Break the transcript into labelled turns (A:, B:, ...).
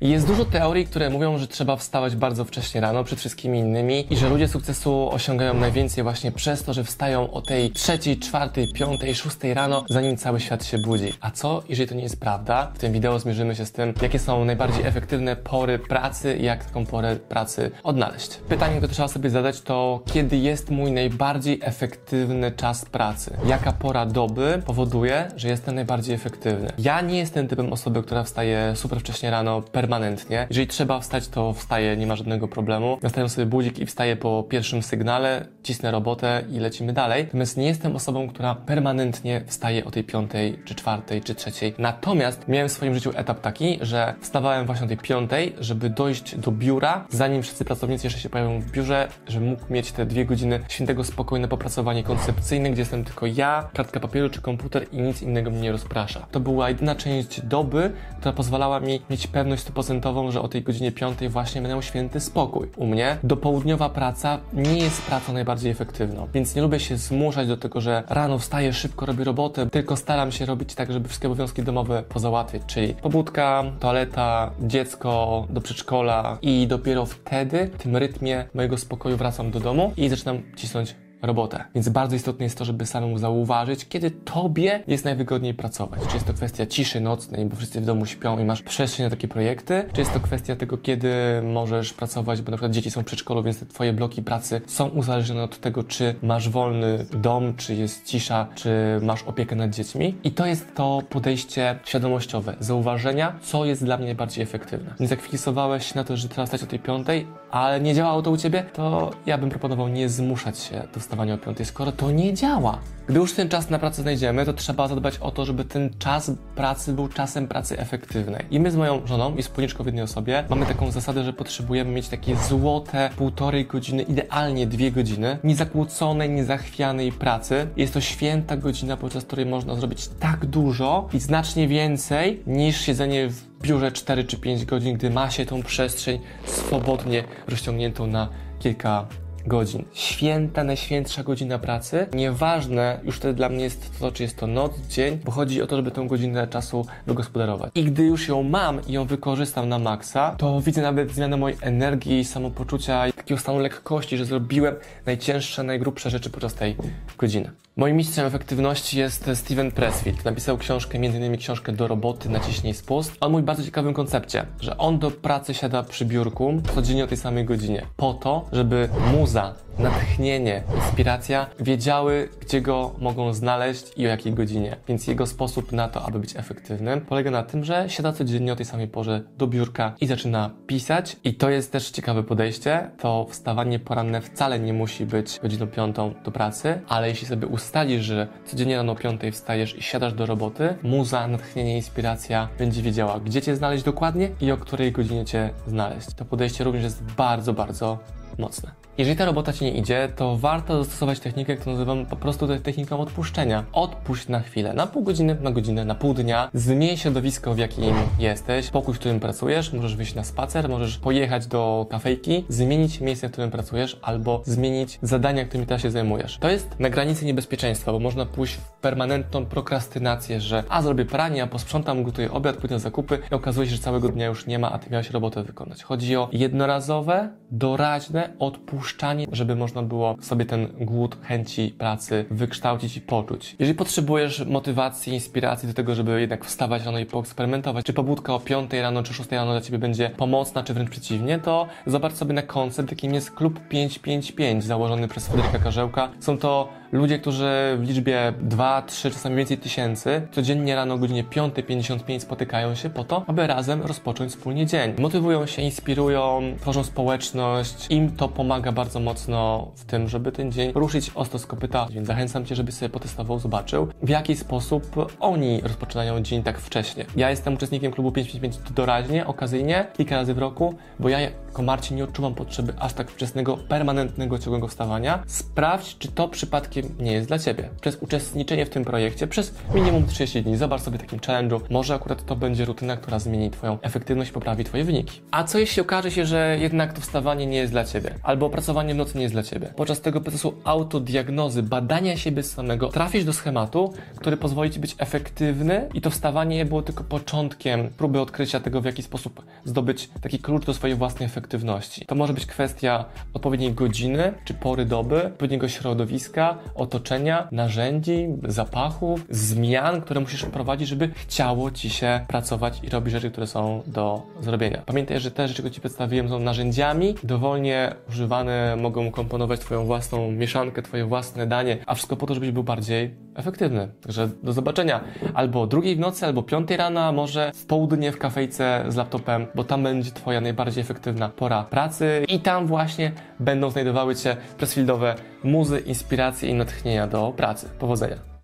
A: Jest dużo teorii, które mówią, że trzeba wstawać bardzo wcześnie rano przed wszystkimi innymi i że ludzie sukcesu osiągają najwięcej właśnie przez to, że wstają o tej trzeciej, czwartej, piątej, szóstej rano, zanim cały świat się budzi. A co, jeżeli to nie jest prawda? W tym wideo zmierzymy się z tym, jakie są najbardziej efektywne pory pracy i jak taką porę pracy odnaleźć. Pytanie, które trzeba sobie zadać to, kiedy jest mój najbardziej efektywny czas pracy? Jaka pora doby powoduje, że jestem najbardziej efektywny? Ja nie jestem typem osoby, która wstaje super wcześnie rano, permanentnie. Jeżeli trzeba wstać, to wstaję, nie ma żadnego problemu. Nastawiam sobie budzik i wstaję po pierwszym sygnale, cisnę robotę i lecimy dalej. Natomiast nie jestem osobą, która permanentnie wstaje o tej piątej, czy czwartej, czy trzeciej. Natomiast miałem w swoim życiu etap taki, że wstawałem właśnie o tej piątej, żeby dojść do biura, zanim wszyscy pracownicy jeszcze się pojawią w biurze, żebym mógł mieć te dwie godziny świętego spokoju na popracowanie koncepcyjne, gdzie jestem tylko ja, kartka papieru czy komputer i nic innego mnie nie rozprasza. To była jedyna część doby, która pozwalała mi mieć pewność stuprocentową, że o tej godzinie 5 właśnie będę święty spokój. U mnie dopołudniowa praca nie jest pracą najbardziej efektywną, więc nie lubię się zmuszać do tego, że rano wstaję, szybko robię robotę, tylko staram się robić tak, żeby wszystkie obowiązki domowe pozałatwić, czyli pobudka, toaleta, dziecko do przedszkola i dopiero wtedy w tym rytmie mojego spokoju wracam do domu i zaczynam cisnąć robotę. Więc bardzo istotne jest to, żeby samemu zauważyć, kiedy tobie jest najwygodniej pracować. Czy jest to kwestia ciszy nocnej, bo wszyscy w domu śpią i masz przestrzeń na takie projekty, czy jest to kwestia tego, kiedy możesz pracować, bo na przykład dzieci są w przedszkolu, więc te twoje bloki pracy są uzależnione od tego, czy masz wolny dom, czy jest cisza, czy masz opiekę nad dziećmi. I to jest to podejście świadomościowe, zauważenia, co jest dla mnie najbardziej efektywne. Więc jak fiksowałeś na to, że teraz stać o tej piątej, ale nie działało to u ciebie, to ja bym proponował nie zmuszać się do wstawania o piątej, skoro to nie działa. Gdy już ten czas na pracę znajdziemy, to trzeba zadbać o to, żeby ten czas pracy był czasem pracy efektywnej. I my z moją żoną i wspólniczką w jednej osobie mamy taką zasadę, że potrzebujemy mieć takie złote półtorej godziny, idealnie dwie godziny, niezakłóconej, niezachwianej pracy. Jest to święta godzina, podczas której można zrobić tak dużo i znacznie więcej niż siedzenie w biurze 4 czy 5 godzin, gdy ma się tą przestrzeń swobodnie rozciągniętą na kilka godzin. Święta, najświętsza godzina pracy. Nieważne już wtedy dla mnie jest to, czy jest to noc, dzień, bo chodzi o to, żeby tę godzinę czasu wygospodarować. I gdy już ją mam i ją wykorzystam na maksa, to widzę nawet zmianę mojej energii, samopoczucia i takiego stanu lekkości, że zrobiłem najcięższe, najgrubsze rzeczy podczas tej godziny. Moim mistrzem efektywności jest Steven Pressfield. Napisał książkę, m.in. książkę do roboty, naciśnij spust. On mówi bardzo ciekawym koncepcie, że on do pracy siada przy biurku codziennie o tej samej godzinie. Po to, żeby muza, natchnienie, inspiracja wiedziały, gdzie go mogą znaleźć i o jakiej godzinie. Więc jego sposób na to, aby być efektywnym, polega na tym, że siada codziennie o tej samej porze do biurka i zaczyna pisać. I to jest też ciekawe podejście. To wstawanie poranne wcale nie musi być godziną piątą do pracy, ale jeśli sobie ustalisz, że codziennie rano o piątej wstajesz i siadasz do roboty, muza, natchnienie, inspiracja będzie wiedziała, gdzie cię znaleźć dokładnie i o której godzinie cię znaleźć. To podejście również jest bardzo, bardzo mocne. Jeżeli ta robota Ci nie idzie, to warto zastosować technikę, którą nazywam po prostu techniką odpuszczenia. Odpuść na chwilę, na pół godziny, na godzinę, na pół dnia. Zmień środowisko, w jakim jesteś, pokój, w którym pracujesz, możesz wyjść na spacer, możesz pojechać do kafejki, zmienić miejsce, w którym pracujesz, albo zmienić zadania, którymi teraz się zajmujesz. To jest na granicy niebezpieczeństwa, bo można pójść w permanentną prokrastynację, że a zrobię pranie, a posprzątam, gotuję obiad, pójdę na zakupy i okazuje się, że całego dnia już nie ma, a ty miałeś robotę wykonać. Chodzi o jednorazowe, doraźne odpuszczenie żeby można było sobie ten głód chęci pracy wykształcić i poczuć. Jeżeli potrzebujesz motywacji, inspiracji do tego, żeby jednak wstawać rano i poeksperymentować, czy pobudka o 5 rano czy 6 rano dla Ciebie będzie pomocna, czy wręcz przeciwnie, to zobacz sobie na koncept, jakim jest Klub 555 założony przez Fryderyka Karzełka. Są to ludzie, którzy w liczbie 2, 3, czasami więcej tysięcy codziennie rano o godzinie 5.55 spotykają się po to, aby razem rozpocząć wspólnie dzień. Motywują się, inspirują, tworzą społeczność. Im to pomaga bardzo mocno w tym, żeby ten dzień ruszyć ostro z kopyta. Więc zachęcam Cię, żebyś sobie potestował, zobaczył, w jaki sposób oni rozpoczynają dzień tak wcześnie. Ja jestem uczestnikiem klubu 555 doraźnie, okazyjnie, kilka razy w roku, bo ja jako Marcin nie odczuwam potrzeby aż tak wczesnego, permanentnego, ciągłego wstawania, sprawdź, czy to przypadkiem nie jest dla Ciebie. Przez uczestniczenie w tym projekcie przez minimum 30 dni. Zobacz sobie takim challenge'u. Może akurat to będzie rutyna, która zmieni Twoją efektywność poprawi Twoje wyniki. A co jeśli okaże się, że jednak to wstawanie nie jest dla Ciebie? Albo opracowanie w nocy nie jest dla Ciebie? Podczas tego procesu autodiagnozy, badania siebie samego, trafisz do schematu, który pozwoli Ci być efektywny i to wstawanie było tylko początkiem próby odkrycia tego, w jaki sposób zdobyć taki klucz do swojej własnej efektywności. To może być kwestia odpowiedniej godziny czy pory doby, odpowiedniego środowiska, otoczenia, narzędzi, zapachów, zmian, które musisz wprowadzić, żeby chciało Ci się pracować i robić rzeczy, które są do zrobienia. Pamiętaj, że te rzeczy, które Ci przedstawiłem, są narzędziami, dowolnie używane mogą komponować Twoją własną mieszankę, Twoje własne danie, a wszystko po to, żebyś był bardziej efektywny. Także do zobaczenia albo drugiej w nocy, albo piątej rano, a może w południe w kafejce z laptopem, bo tam będzie Twoja najbardziej efektywna pora pracy i tam właśnie będą znajdowały Cię pressfieldowe muzy, inspiracje i natchnienia do pracy. Powodzenia!